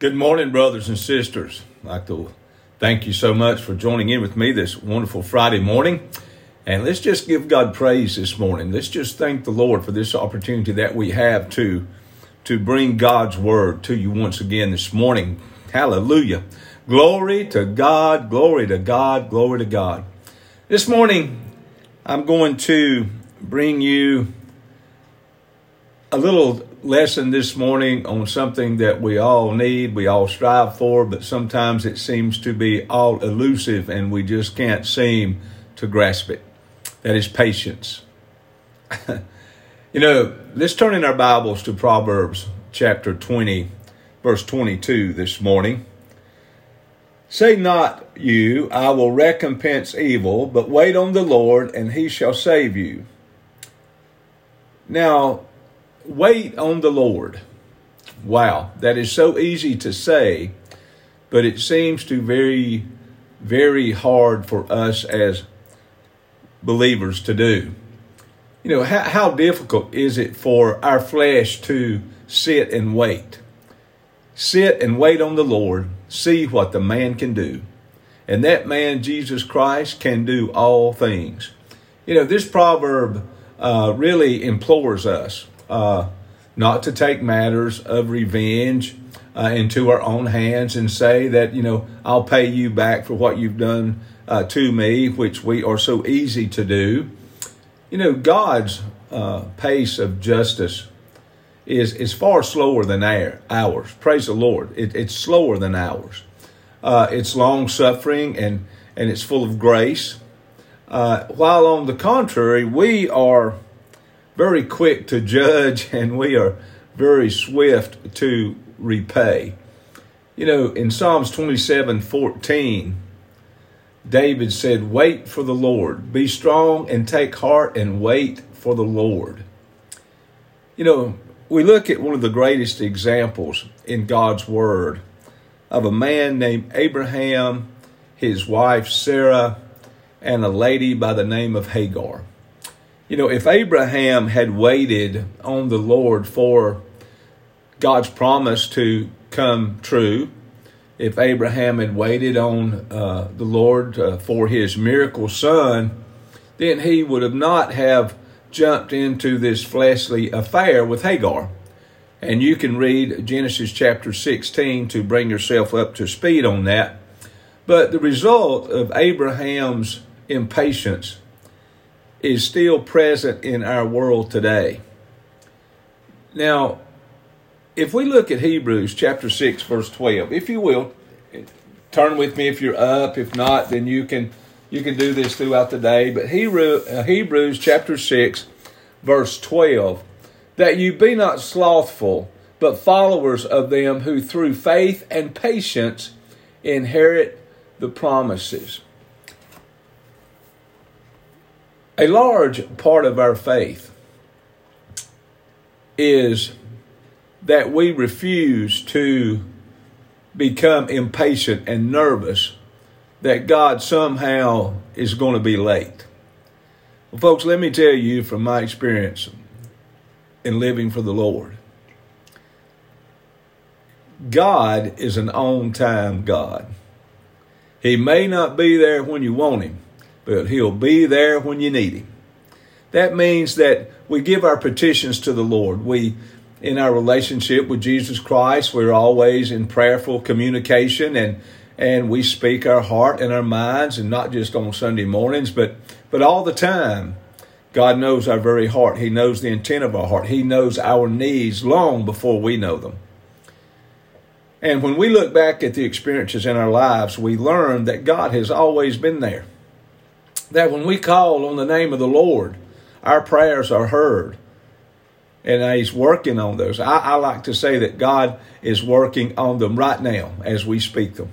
Good morning, brothers and sisters. I'd like to thank you so much for joining in with me this wonderful Friday morning. And let's just give God praise this morning. Let's just thank the Lord for this opportunity that we have to, to bring God's word to you once again this morning. Hallelujah. Glory to God, glory to God, glory to God. This morning, I'm going to bring you a little lesson this morning on something that we all need, we all strive for, but sometimes it seems to be all elusive and we just can't seem to grasp it. That is patience. you know, let's turn in our Bibles to Proverbs chapter 20, verse 22 this morning. Say not you, I will recompense evil, but wait on the Lord, and he shall save you. Now, wait on the Lord. Wow, that is so easy to say, but it seems to very, very hard for us as believers to do. You know, how, how difficult is it for our flesh to sit and wait? Sit and wait on the Lord, see what the man can do. And that man, Jesus Christ, can do all things. You know, this proverb uh, really implores us uh, not to take matters of revenge uh, into our own hands and say that, you know, I'll pay you back for what you've done uh, to me, which we are so easy to do. You know, God's uh, pace of justice is, is far slower than our, ours. Praise the Lord. It, it's slower than ours. Uh, it's long suffering and, and it's full of grace. Uh, while on the contrary, we are very quick to judge and we are very swift to repay. You know, in Psalms 27 14, David said, Wait for the Lord. Be strong and take heart and wait for the Lord. You know, we look at one of the greatest examples in God's Word of a man named Abraham, his wife Sarah, and a lady by the name of Hagar. You know, if Abraham had waited on the Lord for God's promise to come true, if Abraham had waited on uh, the Lord uh, for his miracle son, then he would have not have jumped into this fleshly affair with Hagar. And you can read Genesis chapter 16 to bring yourself up to speed on that. But the result of Abraham's impatience is still present in our world today. Now, if we look at Hebrews chapter 6, verse 12, if you will, turn with me if you're up. If not, then you can you can do this throughout the day. But uh, Hebrews chapter 6, verse 12, that you be not slothful, but followers of them who through faith and patience inherit the promises. A large part of our faith is that we refuse to become impatient and nervous that God somehow is going to be late. Well, folks, let me tell you from my experience in living for the Lord God is an on time God. He may not be there when you want Him, but He'll be there when you need Him. That means that we give our petitions to the Lord. We, in our relationship with Jesus Christ, we're always in prayerful communication and and we speak our heart and our minds and not just on Sunday mornings, but but all the time. God knows our very heart. He knows the intent of our heart. He knows our needs long before we know them. And when we look back at the experiences in our lives, we learn that God has always been there that when we call on the name of the Lord, our prayers are heard. And He's working on those. I, I like to say that God is working on them right now as we speak them.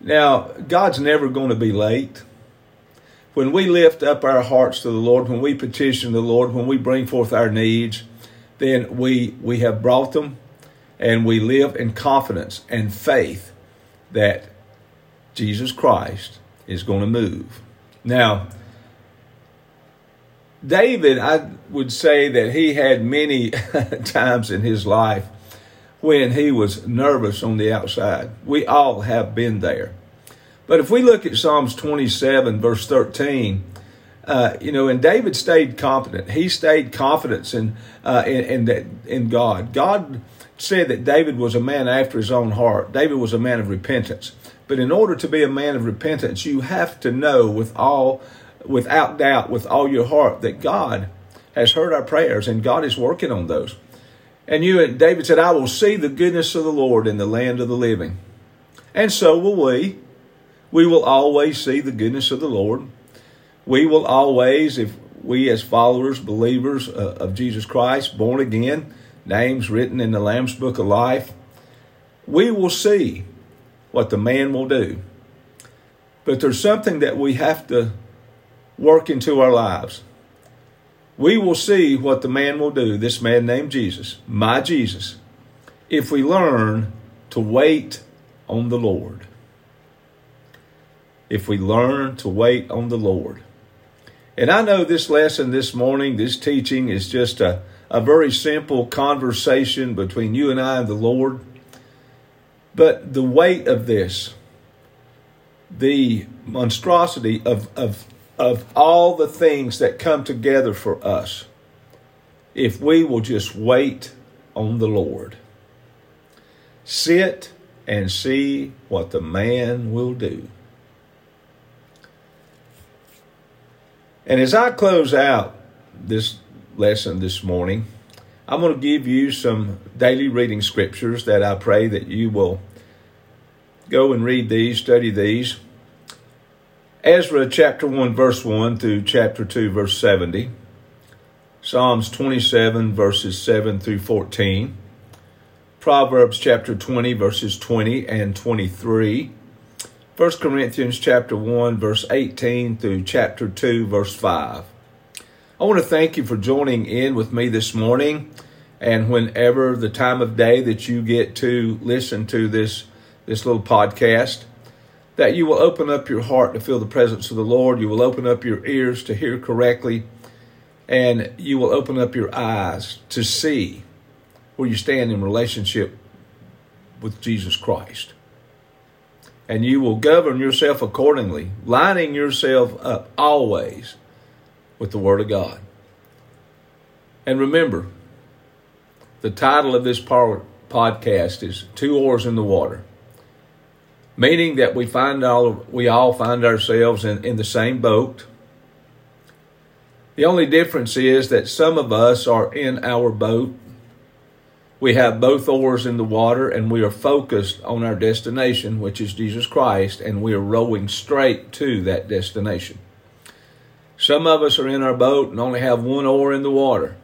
Now, God's never going to be late. When we lift up our hearts to the Lord, when we petition the Lord, when we bring forth our needs, then we, we have brought them and we live in confidence and faith that Jesus Christ is going to move. Now, David, I would say that he had many times in his life when he was nervous on the outside. We all have been there. But if we look at Psalms 27, verse 13, uh, you know, and David stayed confident. He stayed confident in, uh, in, in, in God. God said that David was a man after his own heart. David was a man of repentance. But in order to be a man of repentance, you have to know with all, without doubt, with all your heart, that God has heard our prayers and God is working on those. And you and David said, I will see the goodness of the Lord in the land of the living. And so will we. We will always see the goodness of the Lord. We will always, if we as followers, believers uh, of Jesus Christ, born again, names written in the Lamb's Book of Life, we will see what the man will do. But there's something that we have to work into our lives. We will see what the man will do, this man named Jesus, my Jesus, if we learn to wait on the Lord. If we learn to wait on the Lord. And I know this lesson this morning, this teaching is just a, a very simple conversation between you and I and the Lord. But the weight of this, the monstrosity of, of, of all the things that come together for us, if we will just wait on the Lord, sit and see what the man will do. And as I close out this lesson this morning, I'm going to give you some daily reading scriptures that I pray that you will go and read these, study these. Ezra chapter 1, verse 1 through chapter 2, verse 70. Psalms 27, verses 7 through 14. Proverbs chapter 20, verses 20 and 23. 1 Corinthians chapter 1 verse 18 through chapter 2 verse 5. I want to thank you for joining in with me this morning. And whenever the time of day that you get to listen to this this little podcast that you will open up your heart to feel the presence of the Lord, you will open up your ears to hear correctly. And you will open up your eyes to see where you stand in relationship with Jesus Christ. And you will govern yourself accordingly, lining yourself up always with the Word of God. And remember, the title of this podcast is Two Oars in the Water, meaning that we find all we all find ourselves in, in the same boat. The only difference is that some of us are in our boat we have both oars in the water and we are focused on our destination, which is Jesus Christ, and we are rowing straight to that destination. Some of us are in our boat and only have one oar in the water,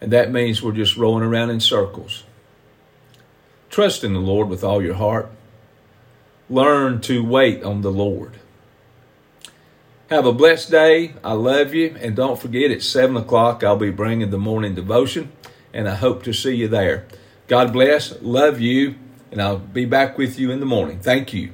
and that means we're just rowing around in circles. Trust in the Lord with all your heart. Learn to wait on the Lord. Have a blessed day. I love you. And don't forget, at 7 o'clock, I'll be bringing the morning devotion and I hope to see you there. God bless, love you, and I'll be back with you in the morning. Thank you.